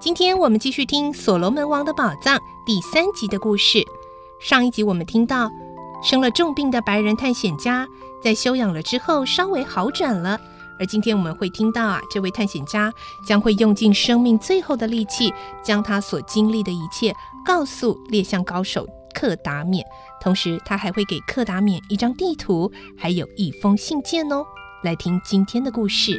今天我们继续听《所罗门王的宝藏》第三集的故事。上一集我们听到，生了重病的白人探险家在休养了之后稍微好转了。而今天我们会听到啊，这位探险家将会用尽生命最后的力气，将他所经历的一切告诉猎象高手克达缅。同时，他还会给克达缅一张地图，还有一封信件哦。来听今天的故事，《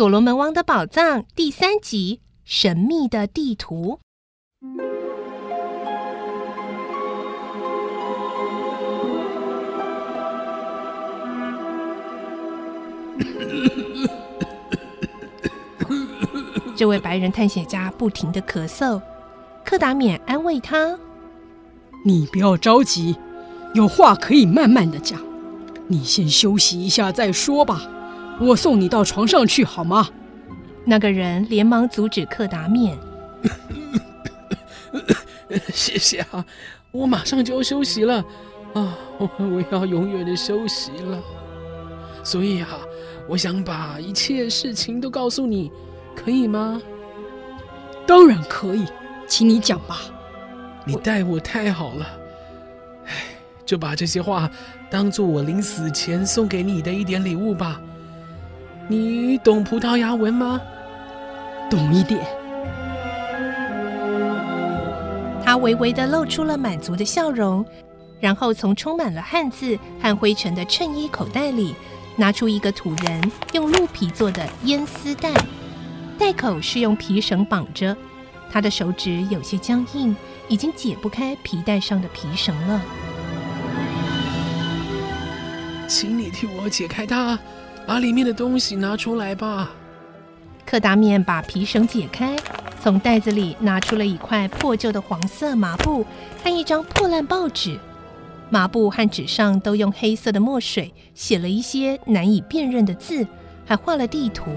所罗门王的宝藏》第三集：神秘的地图。这位白人探险家不停的咳嗽。柯达缅安慰他：“你不要着急，有话可以慢慢的讲。你先休息一下再说吧。我送你到床上去好吗？”那个人连忙阻止克达面：“ 谢谢啊，我马上就要休息了啊，我我要永远的休息了。所以啊，我想把一切事情都告诉你，可以吗？”“当然可以。”请你讲吧，你待我太好了，哎，就把这些话当做我临死前送给你的一点礼物吧。你懂葡萄牙文吗？懂一点。他微微的露出了满足的笑容，然后从充满了汗渍和灰尘的衬衣口袋里拿出一个土人用鹿皮做的烟丝袋，袋口是用皮绳绑着。他的手指有些僵硬，已经解不开皮带上的皮绳了。请你替我解开它，把里面的东西拿出来吧。克达面把皮绳解开，从袋子里拿出了一块破旧的黄色麻布和一张破烂报纸。麻布和纸上都用黑色的墨水写了一些难以辨认的字，还画了地图。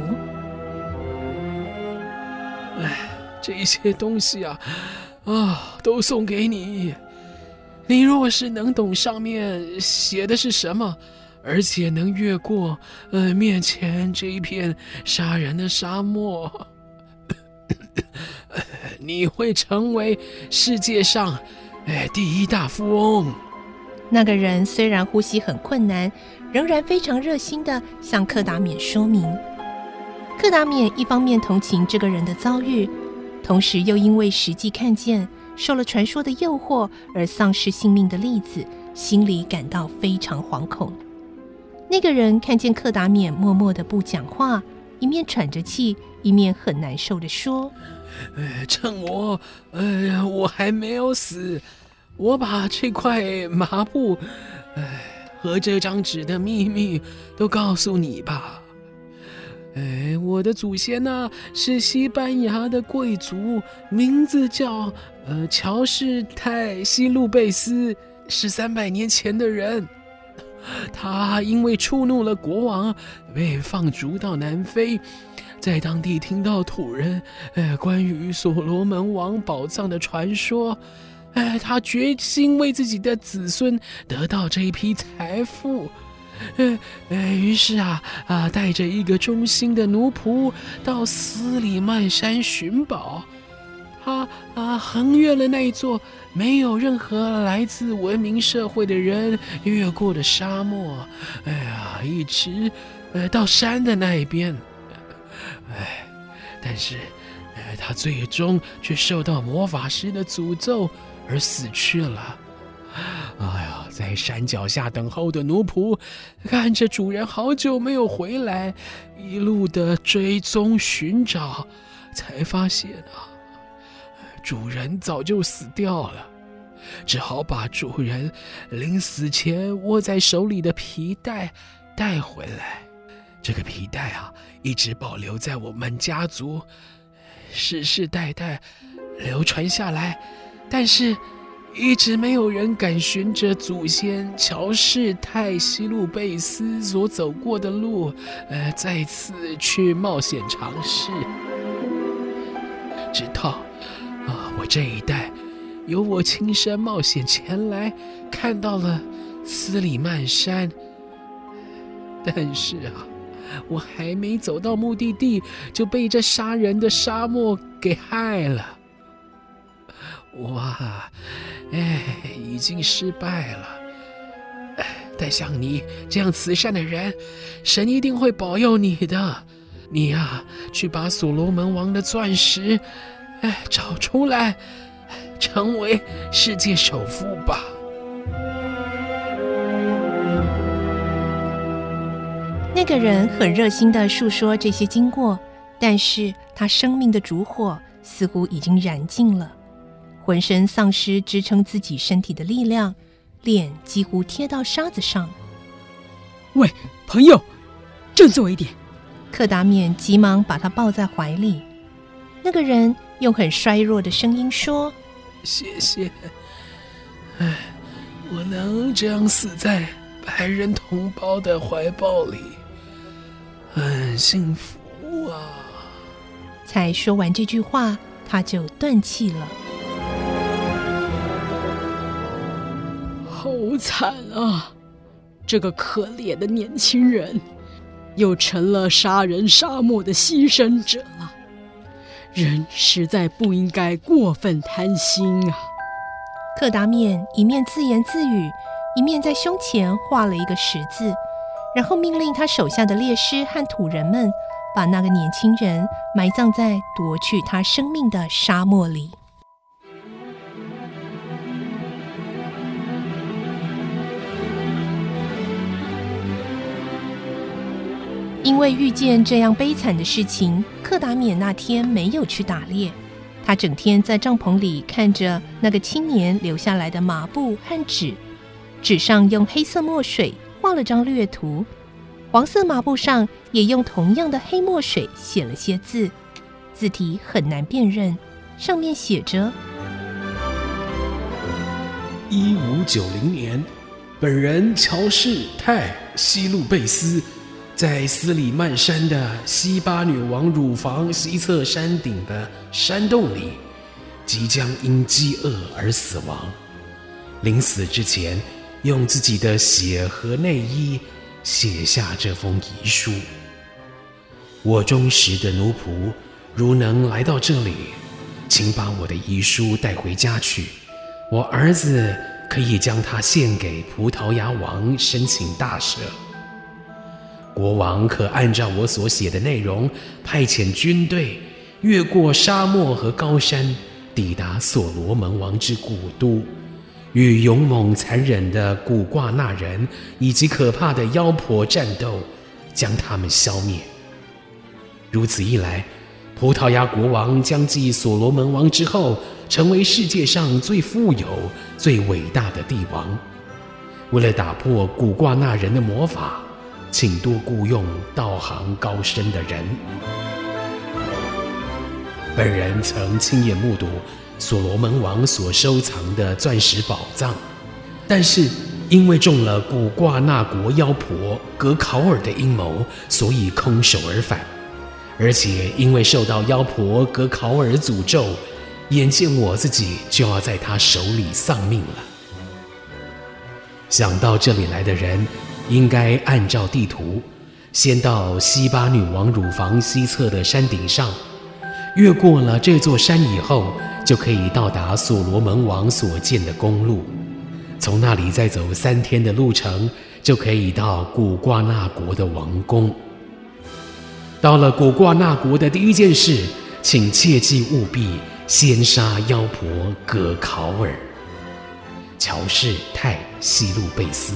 哎。这些东西啊，啊，都送给你。你若是能懂上面写的是什么，而且能越过呃面前这一片杀人的沙漠，你会成为世界上哎第一大富翁。那个人虽然呼吸很困难，仍然非常热心地向克达缅说明。克达缅一方面同情这个人的遭遇。同时，又因为实际看见受了传说的诱惑而丧失性命的例子，心里感到非常惶恐。那个人看见克达缅默默的不讲话，一面喘着气，一面很难受的说：“呃，趁我，呃，我还没有死，我把这块麻布，呃，和这张纸的秘密都告诉你吧。”哎，我的祖先呢，是西班牙的贵族，名字叫呃乔士泰西路贝斯，是三百年前的人。他因为触怒了国王，被放逐到南非，在当地听到土人呃关于所罗门王宝藏的传说，哎，他决心为自己的子孙得到这一批财富。呃呃，于是啊啊，带着一个忠心的奴仆到斯里曼山寻宝。他啊，横越了那一座没有任何来自文明社会的人越过的沙漠，哎呀，一直呃到山的那一边，哎，但是，呃，他最终却受到魔法师的诅咒而死去了。哎呀，在山脚下等候的奴仆，看着主人好久没有回来，一路的追踪寻找，才发现啊。主人早就死掉了，只好把主人临死前握在手里的皮带带回来。这个皮带啊，一直保留在我们家族，世世代代流传下来，但是一直没有人敢循着祖先乔士泰西路贝斯所走过的路，呃，再次去冒险尝试，我这一代，由我亲身冒险前来，看到了斯里曼山。但是啊，我还没走到目的地，就被这杀人的沙漠给害了。哇，哎，已经失败了。但像你这样慈善的人，神一定会保佑你的。你呀、去把所罗门王的钻石。哎，找出来，成为世界首富吧！那个人很热心的述说这些经过，但是他生命的烛火似乎已经燃尽了，浑身丧失支撑自己身体的力量，脸几乎贴到沙子上。喂，朋友，振作一点！克达冕急忙把他抱在怀里。那个人。用很衰弱的声音说：“谢谢，哎，我能这样死在白人同胞的怀抱里，很幸福啊！”才说完这句话，他就断气了。好惨啊！这个可怜的年轻人，又成了杀人沙漠的牺牲者了。人实在不应该过分贪心啊！克达面一面自言自语，一面在胸前画了一个十字，然后命令他手下的猎师和土人们把那个年轻人埋葬在夺去他生命的沙漠里。因为遇见这样悲惨的事情，克达冕那天没有去打猎。他整天在帐篷里看着那个青年留下来的麻布和纸，纸上用黑色墨水画了张略图，黄色麻布上也用同样的黑墨水写了些字，字体很难辨认，上面写着：“一五九零年，本人乔士泰西路贝斯。”在斯里曼山的西巴女王乳房西侧山顶的山洞里，即将因饥饿而死亡。临死之前，用自己的血和内衣写下这封遗书。我忠实的奴仆，如能来到这里，请把我的遗书带回家去。我儿子可以将它献给葡萄牙王，申请大赦。国王可按照我所写的内容，派遣军队越过沙漠和高山，抵达所罗门王之古都，与勇猛残忍的古挂那人以及可怕的妖婆战斗，将他们消灭。如此一来，葡萄牙国王将继所罗门王之后，成为世界上最富有、最伟大的帝王。为了打破古挂那人的魔法。请多雇佣道行高深的人。本人曾亲眼目睹所罗门王所收藏的钻石宝藏，但是因为中了古挂纳国妖婆格考尔的阴谋，所以空手而返。而且因为受到妖婆格考尔诅咒，眼见我自己就要在他手里丧命了。想到这里来的人。应该按照地图，先到西巴女王乳房西侧的山顶上，越过了这座山以后，就可以到达所罗门王所建的公路，从那里再走三天的路程，就可以到古挂那国的王宫。到了古挂那国的第一件事，请切记务必先杀妖婆葛考尔。乔士泰西路贝斯。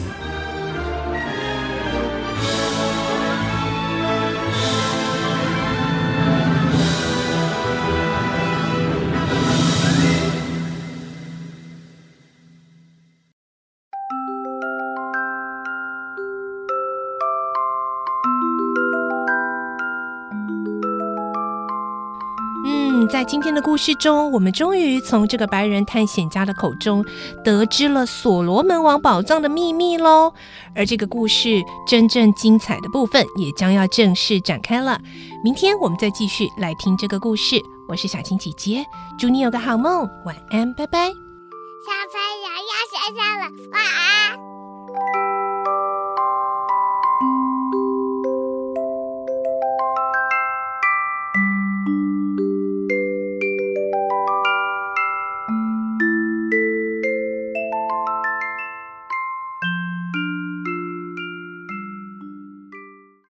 在今天的故事中，我们终于从这个白人探险家的口中得知了所罗门王宝藏的秘密喽。而这个故事真正精彩的部分也将要正式展开了。明天我们再继续来听这个故事。我是小青姐姐，祝你有个好梦，晚安，拜拜。小朋友要睡觉了，晚安。